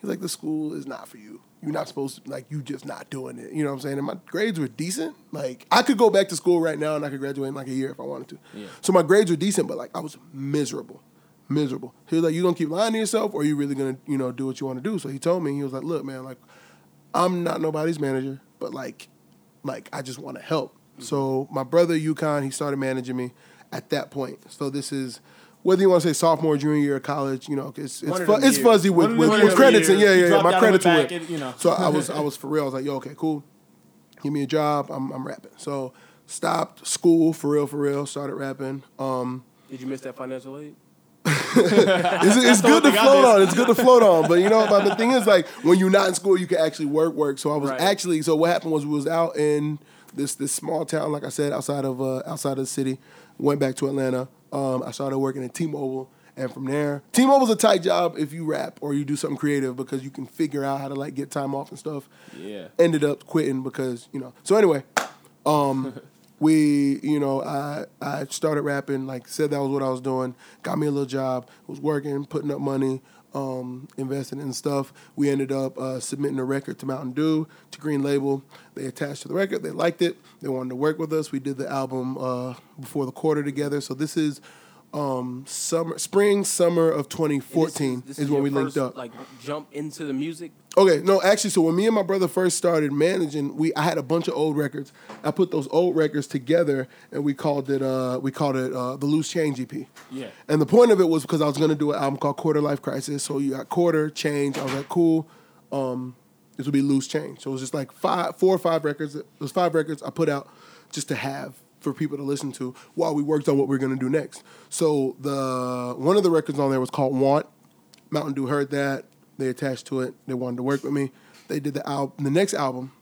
He's like, "The school is not for you. You're not supposed to like. You just not doing it. You know what I'm saying?" And my grades were decent. Like, I could go back to school right now and I could graduate in like a year if I wanted to. Yeah. So my grades were decent, but like I was miserable miserable. He was like, "You gonna keep lying to yourself, or are you really gonna, you know, do what you want to do?" So he told me, he was like, "Look, man, like, I'm not nobody's manager, but like, like I just want to help." So my brother Yukon, he started managing me at that point. So this is. Whether you want to say sophomore, junior year of college, you know, it's it's, fu- it's fuzzy with, with, with years. credits and yeah, yeah, yeah. My credits were and, you know. So I was I was for real. I was like, yo, okay, cool. Give me a job. I'm I'm rapping. So stopped school for real, for real. Started rapping. Um, Did you miss that financial aid? It's, it's good to float on. It's good to float on. But you know, but the thing is, like when you're not in school, you can actually work, work. So I was Right. actually. So what happened was we was out in this this small town, like I said, outside of uh, outside of the city. Went back to Atlanta. Um, I started working at T-Mobile, and from there, T-Mobile's a tight job if you rap or you do something creative because you can figure out how to like get time off and stuff. Yeah. Ended up quitting because you know. So anyway, um, we, you know, I I started rapping, like said that was what I was doing. Got me a little job, was working, putting up money, um, investing in stuff. We ended up uh, submitting a record to Mountain Dew, to Green Label. They attached to the record, they liked it, they wanted to work with us. We did the album uh, before the quarter together. So this is um, summer, spring, summer of 2014 This is, when we linked first, up. Like jump into the music. Okay, no, actually, so when me and my brother first started managing, we I had a bunch of old records. I put those old records together, and we called it uh, we called it uh, the Loose Change EP. Yeah. And the point of it was because I was gonna do an album called Quarter Life Crisis. So you got quarter change. I was like, cool. Um, this would be loose change. So it was just like five, four or five records. It was five records I put out just to have for people to listen to while we worked on what we are gonna do next. So the one of the records on there was called Want. Mountain Dew heard that. They attached to it. They wanted to work with me. They did the album. The next album.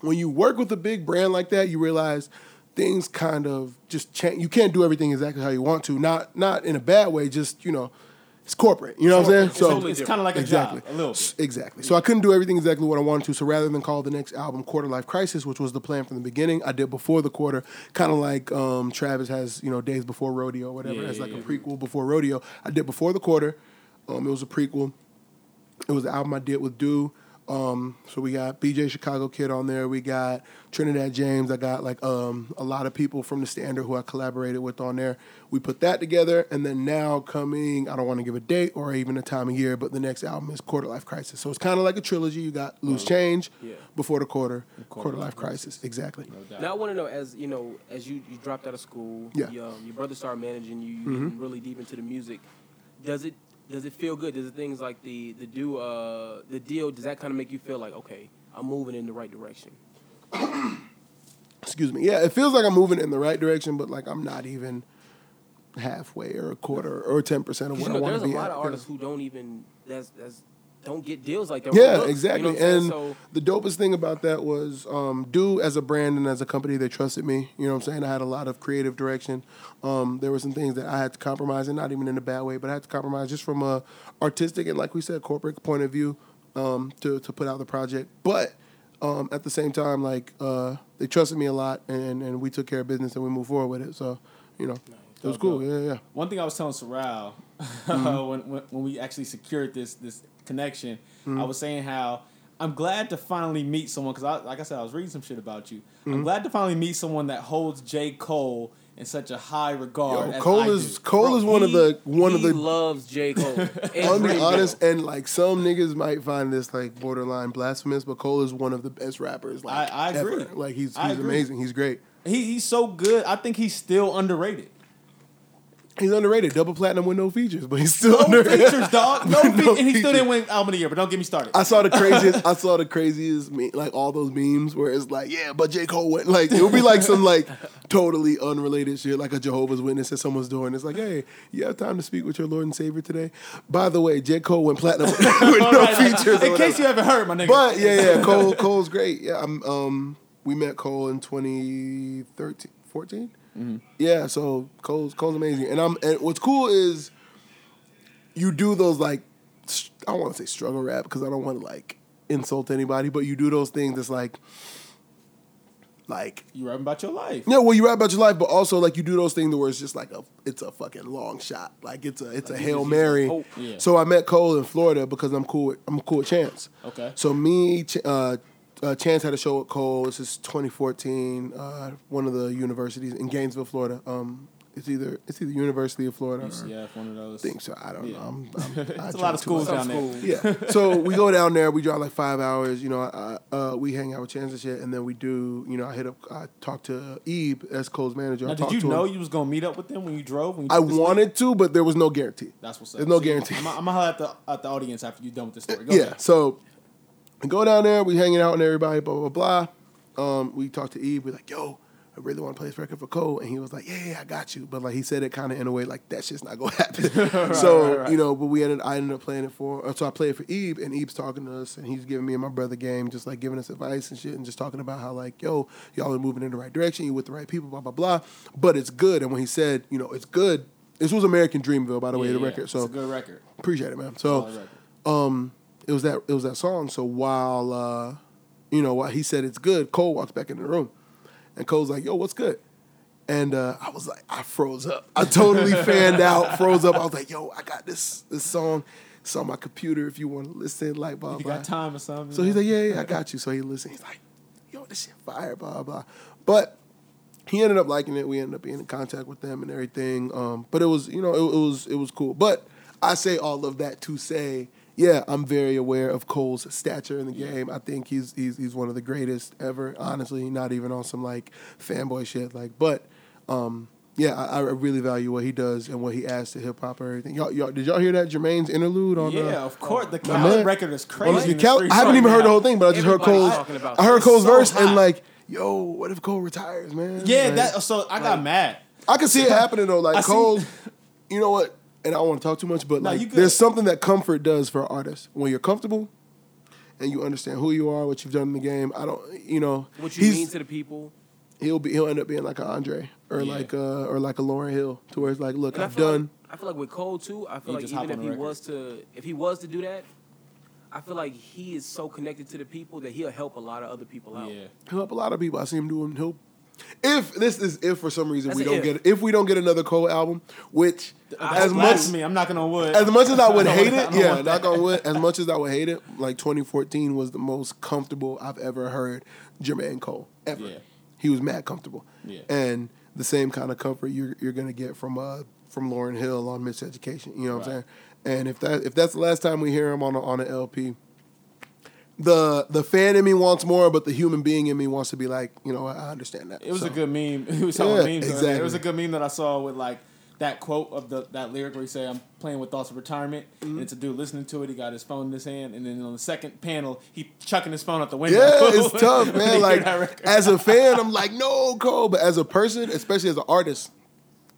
When you work with a big brand like that, you realize things kind of just change. You can't do everything exactly how you want to. Not not in a bad way. Just you know, it's corporate. You know what I'm saying? It's, totally- it's kind of like a Exactly. job, a little bit. Exactly. So I couldn't do everything exactly what I wanted to. So rather than call the next album Quarter Life Crisis, which was the plan from the beginning, I did before the quarter, kind of like um, Travis has, you know, Days Before Rodeo or whatever, Yeah, as like yeah, a prequel before Rodeo. I did before the quarter. Um, it was a prequel. It was the album I did with Dew. Um, so we got BJ Chicago Kid on there. We got Trinidad James. I got like um, a lot of people from the Standard who I collaborated with on there. We put that together, and then now coming, I don't want to give a date or even a time of year, but the next album is Quarter Life Crisis. So it's kind of like a trilogy. You got Loose Change, Yeah. Before the Quarter, Quarter Quarter, Life Life Crisis. Exactly. Now I want to know, as you know, as you, you dropped out of school, Yeah. Mm-hmm. you, um, your brother started managing you, you getting really deep into the music. Does it does it feel good? Does it things like the the do uh the deal? Does that kind of make you feel like okay, I'm moving in the right direction? Excuse me. Yeah, it feels like I'm moving in the right direction, but like I'm not even halfway or a quarter or ten percent of where you I know, want there's to a be. lot at. of artists who don't even that's that's don't get deals like that. Yeah, Look, exactly. You know and so the dopest thing about that was um, Dew as a brand and as a company, they trusted me. You know what I'm saying? I had a lot of creative direction. Um, there were some things that I had to compromise, and not even in a bad way, but I had to compromise just from a artistic and, like we said, corporate point of view um, to to put out the project. But um, at the same time, like uh, they trusted me a lot, and and we took care of business and we moved forward with it. So you know, it was cool. Yeah, yeah. One thing I was telling Sorrel Mm-hmm. when, when when we actually secured this this connection, Mm-hmm. I was saying how I'm glad to finally meet someone because I like I said I was reading some shit about you. Mm-hmm. I'm glad to finally meet someone that holds J Cole in such a high regard. Yo, as Cole I is do. Cole Bro, is one of the one of the loves J Cole. I'll be honest, and like some niggas might find this like borderline blasphemous, but Cole is one of the best rappers. Like I- I agree. ever. Like he's he's amazing. He's great. He, he's so good. I think he's still underrated. He's underrated, double platinum with no features, but he's still No underrated. features, dog. No, No fe- and he still didn't win album of the year. But don't get me started. I saw the craziest. I saw the craziest, me- like all those memes where it's like, yeah, but J Cole went like it would be like some like totally unrelated shit, like a Jehovah's Witness at someone's door, and it's like, hey, you have time to speak with your Lord and Savior today. By the way, J Cole went platinum with no right, features. in case you haven't heard, my nigga. But yeah, yeah, Cole Cole's great. Yeah, I'm, um, we met Cole in 2013, 14. Mm-hmm. Yeah, so Cole's Cole's amazing, and I'm and what's cool is you do those like I don't want to say struggle rap because I don't want to like insult anybody, but you do those things that's like like you rapping about your life. yeah, well, you rap about your life, but also like you do those things where it's just like a, it's a fucking long shot, like it's a, it's a hail mary. Yeah. So I met Cole in Florida because I'm cool. With, I'm cool with Chance. Okay. So me, uh, uh, Chance had a show at Cole. This is 2014. Uh, one of the universities in Gainesville, Florida. Um, it's either it's either University of Florida. Or, UCF, one of those. I think so. I don't Yeah. know. I'm, I'm, It's a lot of schools much. down there. Yeah. So we go down there. We drive like five hours. You know, uh, uh, we hang out with Chance and shit, and then we do. You know, I hit up. I talked to Ib as Cole's manager. I Now, did you to know him. you was gonna meet up with them when you drove? When you I took this week? wanted to, but there was no guarantee. That's what's up. There's no See, guarantee. I'm, I'm gonna holler at the at the audience after you're done with the story. Go yeah. ahead. So we go down there. We hanging out and everybody. Blah blah blah. Um, we talked to Ib, We're like, yo. I really want to play this record for Cole, and he was like, "Yeah, yeah, I got you." But like he said it kind of in a way like that shit's not gonna happen. so right, right. you know, but we ended. I ended up playing it for. uh, So I played it for Ib and Ib's talking to us, and he's giving me and my brother game, just like giving us advice and shit, and just talking about how like, yo, y'all are moving in the right direction. You with the right people, blah blah blah. But it's good. And when he said, you know, it's good. This was American Dreamville, by the way, the yeah, record. So it's a good record. appreciate it, man. So um, it was that it was that song. So while uh, you know, while he said it's good, Cole walks back into the room, and Cole's like, "Yo, what's good?" And uh, I was like, I froze up. I totally fanned out, froze up. I was like, "Yo, I got this this song. It's on my computer. If you want to listen, like blah If you blah." got time or something. So he's like, yeah, yeah, I got you. So he listened. He's like, yo, this shit fire, blah, blah. But he ended up liking it. We ended up being in contact with them and everything. Um, but it was, you know, it, it was it was cool. But I say all of that to say, yeah, I'm very aware of Cole's stature in the game. I think he's he's he's one of the greatest ever. Honestly, not even on some like fanboy shit. Like, but um, yeah, I, I really value what he does and what he adds to hip hop and everything. Y'all, y'all, did y'all hear that Jermaine's interlude on? yeah, uh, of course. The Khaled record is crazy. Cal- I haven't even heard the whole thing, but I just heard Cole's. I heard. Cole's So verse hot. and like, yo, what if Cole retires, man? Yeah, Like, that. So I got mad. I can see it happening though. Like Cole, you know what? And I don't want to talk too much, but No, like, there's something that comfort does for artists when you're comfortable and you understand who you are, what you've done in the game. I don't, you know, What you mean to the people. he'll be he'll end up being like an Andre or Yeah. like uh or like a Lauryn Hill, to where it's like, look, And I I've feel done. Like, I feel like with Cole too. I feel He like even if he record. was to, if he was to do that, I feel like he is so connected to the people that he'll help a lot of other people out. Yeah. He'll help a lot of people. I see him doing. He'll. If this is if for some reason That's we don't if. get if we don't get another Cole album, which That's as much blasphemy. I'm knocking on wood. as much as I would don't hate want- I it, don't yeah, want knock on wood. As much as I would hate it, like 2014 was the most comfortable I've ever heard Jermaine Cole ever. Yeah. He was mad comfortable. Yeah. And the same kind of comfort you're you're gonna get from uh from Lauryn Hill on Miseducation. You know what I'm saying? And if that if that's the last time we hear him on a, on an LP, the the fan in me wants more, but the human being in me wants to be like, you know, I understand that. It was So, a good meme. It was Yeah, memes. exactly. It was a good meme that I saw with like that quote of the that lyric where he said, "I'm playing with thoughts of retirement." Mm-hmm. And it's a dude listening to it. He got his phone in his hand, and then on the second panel, he chucking his phone out the window. Yeah, it's tough, man. Like as a fan, I'm like, no, Cole. But as a person, especially as an artist,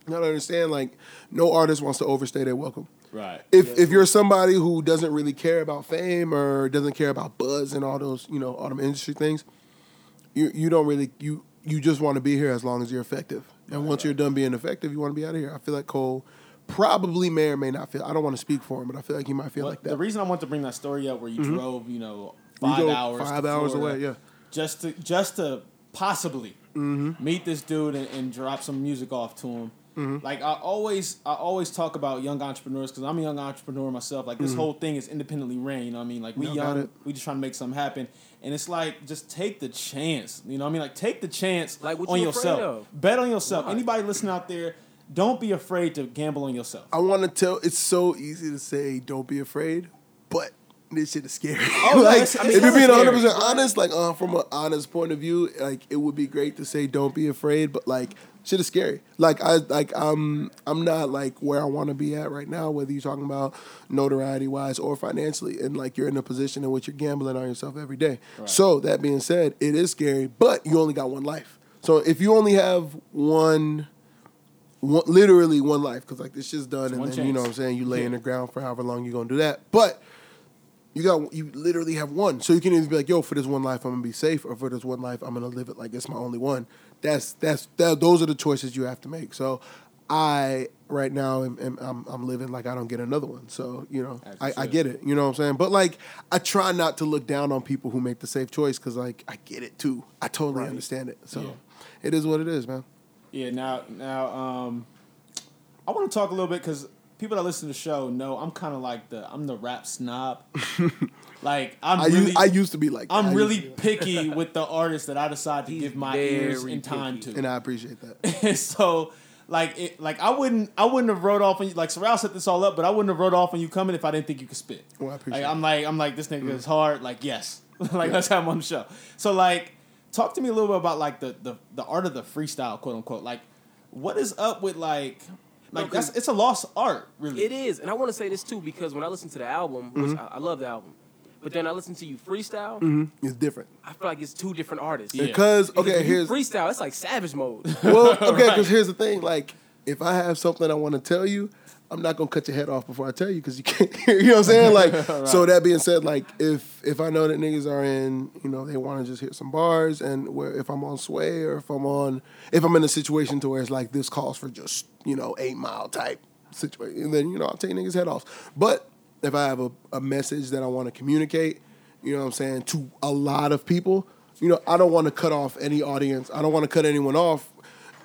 you gotta understand, like, no artist wants to overstay their welcome. Right. If if you're somebody who doesn't really care about fame or doesn't care about buzz and all those, you know, all them industry things, you you don't really you you just want to be here as long as you're effective. And once you're done being effective, you want to be out of here. I feel like Cole probably may or may not feel. I don't want to speak for him, but I feel like he might feel Well, like that. The reason I want to bring that story up, where you drove, you know, five go hours, five to hours Florida, away, yeah. just to just to possibly Mm-hmm. meet this dude and, and drop some music off to him. Mm-hmm. Like I always, I always talk about young entrepreneurs because I'm a young entrepreneur myself. Like this whole thing is independently ran. You know what I mean? Like we Mm-hmm. No, young, we just trying to make something happen. And it's like just take the chance. You know what I mean? Like take the chance Like, on you yourself. of? Bet on yourself. Why? Anybody listening out there, don't be afraid to gamble on yourself. I want to tell. It's so easy to say, "Don't be afraid," but this shit is scary. Oh, like, it's- I mean, if you're being 100 percent honest, like uh, from an honest point of view, like it would be great to say, "Don't be afraid," but like Shit is scary. Like I like I'm I'm not like where I want to be at right now. Whether you're talking about notoriety wise or financially, and like you're in a position in which you're gambling on yourself every day. So that being said, it is scary, but you only got one life. So if you only have one, one literally one life, because like this shit's done, and one then you know what I'm saying, you lay in the ground for however long you're gonna do that. But you got you literally have one, so you can either be like, "Yo, for this one life, I'm gonna be safe," or for this one life, I'm gonna live it like it's my only one. That's that's that. Those are the choices you have to make. So, I right now am, am I'm, I'm living like I don't get another one. So you know, I, I get it. You know what I'm saying? But like, I try not to look down on people who make the safe choice because like I get it too. I totally understand it. So, Yeah. it is what it is, man. Yeah, now now um I want to talk a little bit cuz people that listen to the show know I'm kind of like the I'm the rap snob. like I'm I really used, I used to be like that. I I'm used really picky with the artists that I decide to He's give my ears and time picky. to. and I appreciate that. so like it, like I wouldn't I wouldn't have wrote off on you like Sorrel set this all up, but I wouldn't have wrote off on you coming if I didn't think you could spit. Well, I appreciate Like I'm like I'm like this nigga is hard. Like yes, like let's have him on the show. So like, talk to me a little bit about like the the the art of the freestyle, quote unquote. Like, what is up with like like No, that's 'cause- it's a lost art, really. It is, and I want to say this too because when I listen to the album, which Mm-hmm. I, I love the album, but then I listen to you freestyle, mm-hmm. It's different I feel like it's two different artists. Yeah. because okay, here's freestyle. It's like Savage Mode. Well, okay, because Right. here's the thing. Like, if I have something I want to tell you, I'm not gonna cut your head off before I tell you because you can't hear. You know what I'm saying? Like, so that being said, like, if if I know that niggas are in, you know, they want to just hit some bars, and where if I'm on sway or if I'm on, if I'm in a situation to where it's like this calls for just you know eight mile type situation, and then you know I'll take niggas head off. But if I have a, a message that I want to communicate, you know what I'm saying, to a lot of people, you know, I don't want to cut off any audience. I don't want to cut anyone off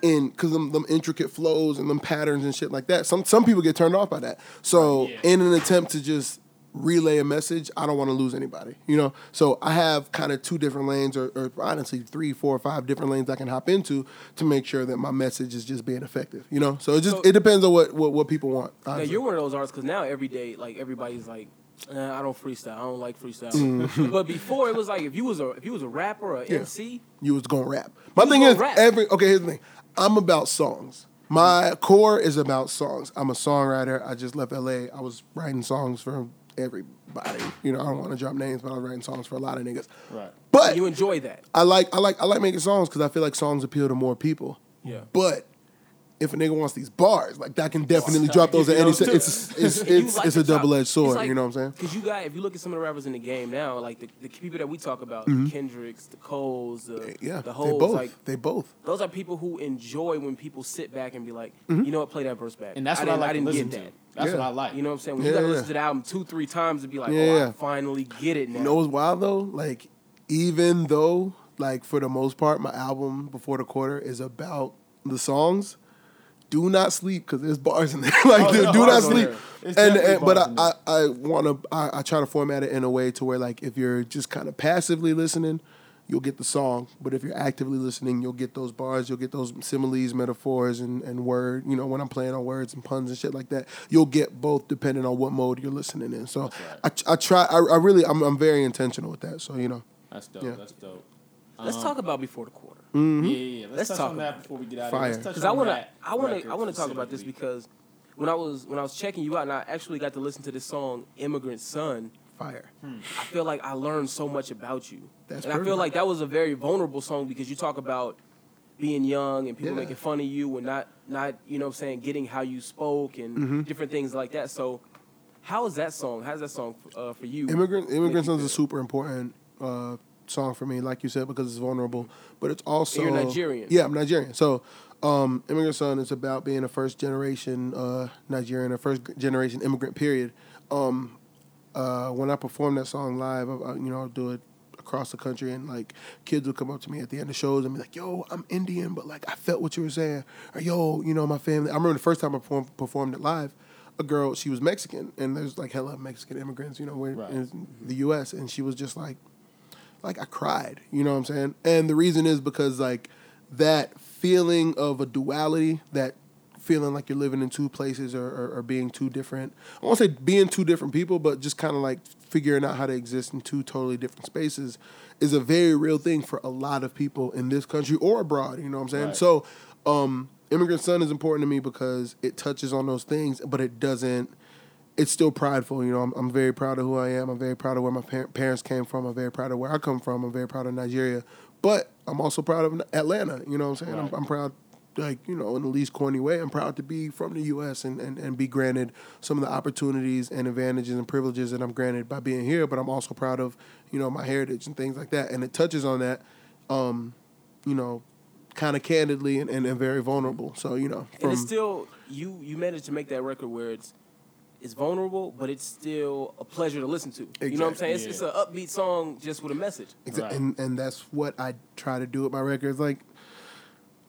in because them, them intricate flows and them patterns and shit like that. Some some people get turned off by that. So Yeah. in an attempt to just relay a message, I don't want to lose anybody. You know, so I have kind of two different lanes, or, or honestly three, four, or five different lanes I can hop into to make sure that my message is just being effective. You know, so it just So- it depends on what what, what people want. Honestly. you're one of those artists because now every day, like everybody's like, eh, I don't freestyle. I don't like freestyle. Mm-hmm. but before it was like if you was a if you was a rapper or a MC, you was gonna rap. My thing is rap. every okay. Here's the thing. I'm about songs. My core is about songs. I'm a songwriter. I just left LA. I was writing songs for everybody. You know, I don't want to drop names, but I was writing songs for a lot of niggas. Right. But you enjoy that. I like I like I like making songs because I feel like songs appeal to more people. Yeah. But if a nigga wants these bars, like that can definitely drop those at any. those too. It's it's it's, like it's a double edged sword. like- you know what I'm saying? Because you got, if you look at some of the rappers in the game now, like the, the people that we talk about, Mm-hmm. the Kendricks, the Coles, the, Yeah, the they Hoes, both. like they both. those are people who enjoy when people sit back and be like, Mm-hmm. you know what, play that verse back. And that's what I, like I didn't to listen get to. that. That's Yeah. what I like. You know what I'm saying? When Yeah, you gotta yeah. listen to the album two, three times to be like, Yeah, oh, yeah. I finally get it now. You know what's wild though? Like, even though, like, for the most part, my album Before the Quarter is about the songs, do not sleep because there's bars in there. like, Oh, dude, no, do not sleep. And, and but I. I, I want to I, I try to format it in a way to where like if you're just kind of passively listening, you'll get the song. But if you're actively listening, you'll get those bars, you'll get those similes, metaphors, and, and word. You know, when I'm playing on words and puns and shit like that, you'll get both depending on what mode you're listening in. So I, I try. I, I really, I'm, I'm very intentional with that. So you know, That's dope. Yeah. That's dope. Let's Um, talk about before the quarter. Yeah, yeah, yeah. Let's, Let's touch talk on that about it. before we get out Fire. of here. Because I wanna, I wanna, I wanna talk about this because when I was when I was checking you out, and I actually got to listen to this song "Immigrant Son." fire. I feel like I learned so much about you, That's and I feel like that was a very vulnerable song because you talk about being young and people Yeah. making fun of you and not not you know what I'm saying getting how you spoke and Mm-hmm. different things like that. So, how is that song? How's that song uh, for you? Immigrant Immigrant Make you Son's a super important uh, song for me, like you said, because it's vulnerable. But it's also you're Nigerian. Yeah, I'm Nigerian. So um, Immigrant Son is about being a first generation uh, Nigerian, a first generation immigrant. Period. Um, uh, when I perform that song live, I, I, you know, I'll do it across the country, and like kids will come up to me at the end of shows and be like, "Yo, I'm Indian, but like I felt what you were saying," or "Yo, you know, my family." I remember the first time I performed, performed it live. A girl, she was Mexican, and there's like hella Mexican immigrants, you know, Right. in the U.S., and she was just like, like I cried, you know what I'm saying? And the reason is because like that feeling of a duality, that feeling like you're living in two places or, or, or being two different. I won't say being two different people, but just kind of like figuring out how to exist in two totally different spaces is a very real thing for a lot of people in this country or abroad. You know what I'm saying? Right. So, um, immigrant son is important to me because it touches on those things, but it doesn't. It's still prideful, you know. I'm, I'm very proud of who I am. I'm very proud of where my par- parents came from. I'm very proud of where I come from. I'm very proud of Nigeria, but I'm also proud of Atlanta. You know what I'm saying? Right. I'm, I'm proud, like you know, in the least corny way. I'm proud to be from the U.S. and, and and be granted some of the opportunities and advantages and privileges that I'm granted by being here. But I'm also proud of you know my heritage and things like that. And it touches on that, um, you know, kind of candidly and, and, and very vulnerable. So you know, and it's still you. You managed to make that record where it's it's vulnerable, but it's still a pleasure to listen to. You know what I'm saying? It's, it's an upbeat song just with a message. Exa- Right. And and that's what I try to do with my records. Like,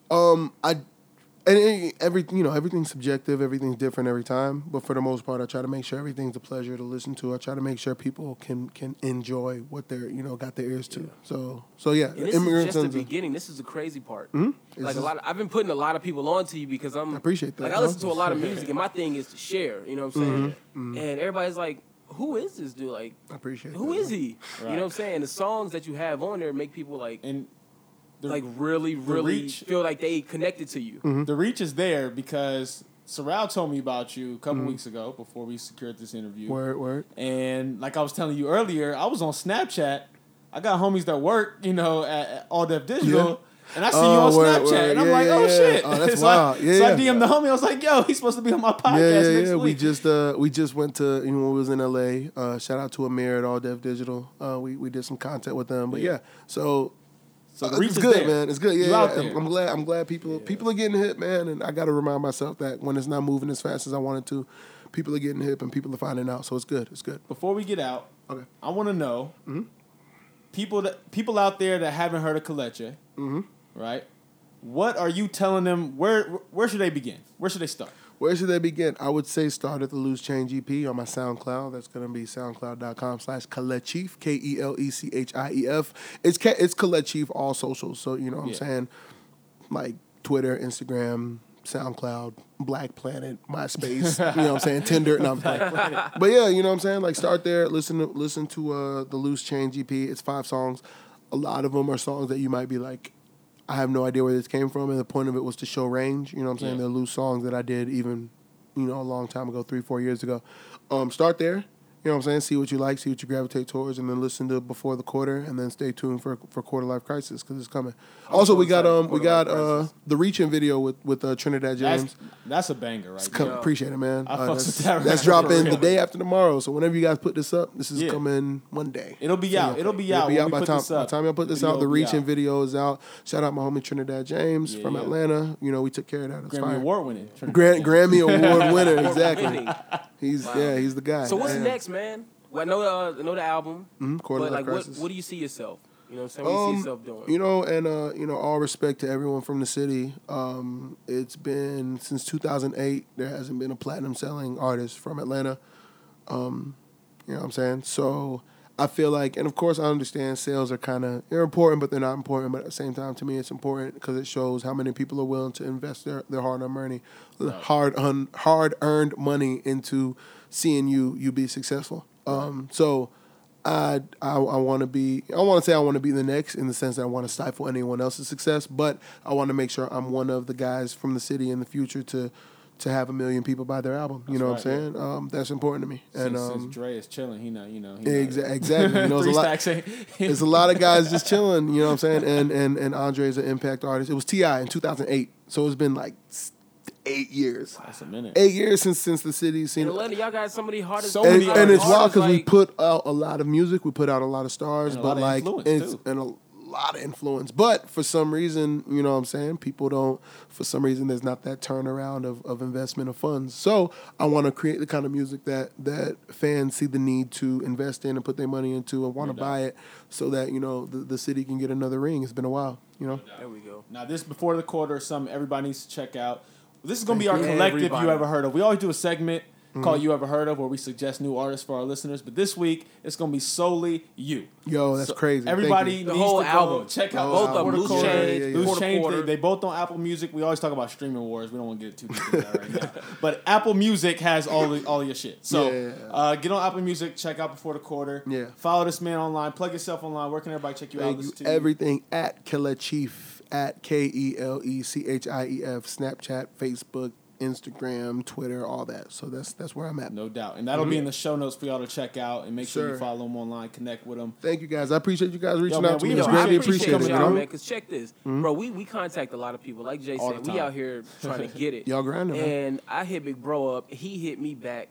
um, I and every you know everything's subjective, everything's different every time. But for the most part, I try to make sure everything's a pleasure to listen to. I try to make sure people can can enjoy what they're you know got their ears to. So so yeah, And this Immigrant is just the beginning. This is the crazy part. Hmm? This Like a lot, of, I've been putting a lot of people on to you because I'm. I appreciate that, Like I bro. listen to a lot of music, and my thing is to share. You know what I'm mm-hmm. saying? Mm-hmm. And everybody's like, "Who is this dude? Like, I appreciate. who that, is bro. he? Right. You know what I'm saying? The songs that you have on there make people like, And the, like really, really reach- feel like they connected to you. Mm-hmm. the reach is there because Sorrell told me about you a couple Mm-hmm. weeks ago before we secured this interview. Word word. And like I was telling you earlier, I was on Snapchat. I got homies that work, you know, at, at All Def Digital. Yeah. And I see Oh, you on word, Snapchat, word. and I'm Yeah, like, yeah, "Oh yeah. shit!" Oh, that's so I, wild. Yeah, so I. DM'd the homie. I was like, "Yo, he's supposed to be on my podcast Yeah, yeah, next yeah. week." We just uh we just went to you know when we was in LA. Uh, shout out to Amir at All Def Digital. Uh, we we did some content with them. But Yeah. yeah, so so the uh, reach it's is good, there. man. It's good. Yeah, You yeah. out there. I'm, glad. I'm glad people people are getting hit, man. And I got to remind myself that when it's not moving as fast as I wanted to, people are getting hit and people are finding out. So it's good. It's good. Before we get out, Okay. I want to know Mm-hmm. people that people out there that haven't heard of Kalechi, Mm-hmm. right? What are you telling them? Where where should they begin? Where should they start? Where should they begin? I would say start at the Loose Change EP on my SoundCloud. That's going to be soundcloud.com slash Kelechief, K E L E C H I E F. It's K- it's Kelechief, all socials. So, you know what I'm saying? Like Twitter, Instagram, SoundCloud, Black Planet, MySpace, you know what I'm saying? Tinder. No, I'm playing. But yeah, you know what I'm saying? Like start there, listen to, listen to uh, the Loose Change EP. It's five songs. A lot of them are songs that you might be like, I have no idea where this came from, and the point of it was to show range. You know what I'm saying? Yeah. They're loose songs that I did even, you know, a long time ago, three, four years ago. Um, start there. You know what I'm saying? See what you like, see what you gravitate towards, and then listen to before the quarter, and then stay tuned for for quarter life crisis because it's coming. Also, we got um we got uh the reaching video with with uh, Trinidad James. that's a banger, right? Come. Appreciate it, man. I Uh, fucks that's with that that's record. dropping the day after tomorrow. So whenever you guys put this up, this is Yeah. coming Monday. It'll be out. It'll be out. It'll be out by time by time y'all put this Video out. The reaching video is out. Shout out my homie Trinidad James Yeah, from yeah. Atlanta. You know we took care of that. It's Grammy fire. Award winning. Grammy Award winner, exactly. He's yeah, he's the guy. So what's next, man? Well, I know, uh, I know the album, Mhm, Quarter but like, what, what do you see yourself? You know what I'm saying? What do you see Um, yourself doing? You know, and uh, you know, all respect to everyone from the city. Um, it's been since 2008. There hasn't been a platinum selling artist from Atlanta. Um, you know what I'm saying? So I feel like, and of course, I understand sales are kind of they're important, but they're not important. But at the same time, to me, it's important because it shows how many people are willing to invest their their hard earned money, hard un, hard earned money into seeing you you be successful. Um, so. I I, I want to be. I want to say I want to be the next in the sense that I want to stifle anyone else's success, but I want to make sure I'm one of the guys from the city in the future to to have a million people buy their album. You That's know right, what I'm saying? Um, that's important to me. And Since, um, since Dre is chilling, he not, you know, he exa- not- exactly. You know, there's Three a lot. stacks There's a lot of guys just chilling. You know what I'm saying? And and and Andre's an impact artist. It was Ti in 2008, so it's been like eight years. That's a minute. Eight years since since the city's seen In it. Atlanta, y'all got some of the hardest. So and, many and it's wild because we put out a lot of music, we put out a lot of stars, And a but lot like influence, it's too. and a lot of influence. But for some reason, you know what I'm saying, people don't. For some reason, there's not that turnaround of, of investment of funds. So I want to create the kind of music that that fans see the need to invest in and put their money into and want to No buy it, so that you know the, the city can get another ring. It's been a while, you know. There we go. Now, this before the quarter is something everybody needs to check out. This is gonna be our collective Everybody. you ever heard of. We always do a segment called You Ever Heard of, where we suggest new artists for our listeners. But this week, it's gonna be solely you. Yo, that's So crazy. Thank Everybody you. The whole to go album. check out both of them. Loose Loose Yeah, Change, yeah, yeah. Loose Change, they, they both on Apple Music. We always talk about streaming wars. We don't want to get too deep into that right now. But Apple Music has all the, all your shit. So Yeah. uh, get on Apple Music. Check out before the quarter. Yeah. Follow this man online. Plug yourself online. Where can everybody check you out? Thank you. to Everything at Kelechief at K E L E C H I E F, Snapchat, Facebook, Instagram, Twitter, all that. So that's that's where I'm at. No doubt. And that'll be in the show notes for y'all to check out and make sure you follow them online, connect with them. Thank you guys. I appreciate you guys reaching man, out to me. It's greatly appreciate appreciated. y'all, You know? man. Cause check this, mm-hmm. bro. We we contact a lot of people like Jay All said. We out here trying to get it. Y'all grinding, man. And I hit Big Bro up. He hit me back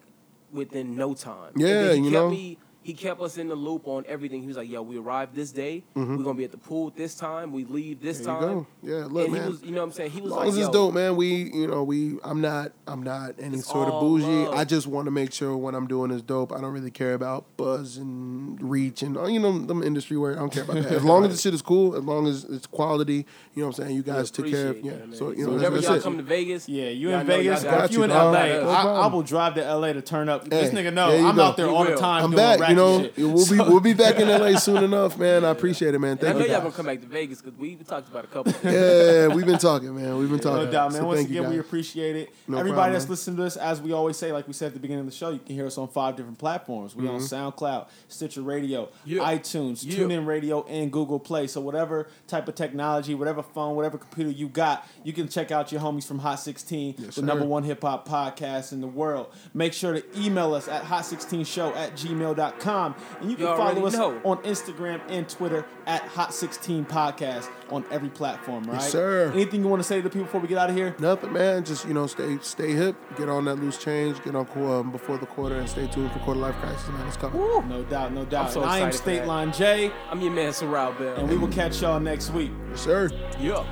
within no time. Yeah, you know. Me, he kept us in the loop on everything. He was like, "Yo, we arrived this day. We're gonna be at the pool this time. We leave this Mm-hmm. There you time." go. Yeah, look, and man. he was, you know what I'm saying? He was As long like, as it's "Yo, dope, man. We, you know, we. I'm not. I'm not any sort of bougie. love. I just want to make sure what I'm doing is dope. I don't really care about buzz and reach and you know them industry where I don't care about that. As long as the shit is cool, as long as it's quality, you know what I'm saying. You we guys took care of. appreciate Yeah. that, man. So you So know whenever that's, y'all that's it. come to Vegas, Yeah, you in Vegas. If you in LA, I, I will drive to LA to turn up. this nigga know I'm out there all the time I'm doing back. ratchet You know, shit. we'll be we'll be back in LA soon enough, man. I appreciate it, man. And I Thank know you. y'all gonna come back to Vegas because we, we talked about a couple. Yeah, we've been talking, man. We've been talking. No doubt, man. So Once thank you, again, we appreciate it. No Everybody problem, that's man. listening to us, as we always say, like we said at the beginning of the show, you can hear us on five different platforms. We on Mm-hmm. SoundCloud, Stitcher Radio, Yeah. iTunes, Yeah. TuneIn Radio, and Google Play. So whatever type of technology, whatever phone, whatever computer you got, you can check out your homies from Hot 16, Yes, the sir. number one hip hop podcast in the world. Make sure to email us at hot16show at gmail.com. And you can You follow us know. on Instagram and Twitter at Hot16 Podcast on every platform, right? sir. Anything you want to say to the people before we get out of here? Nothing, man. Just you know, stay stay hip. Get on that loose change. Get on um, before the quarter, and stay tuned for quarter life crisis, man. It's coming. No doubt, no doubt. so I am excited for State that. Line J, I'm your man, Sorrel Bell. and we will catch y'all next week. Yes, sir. yeah.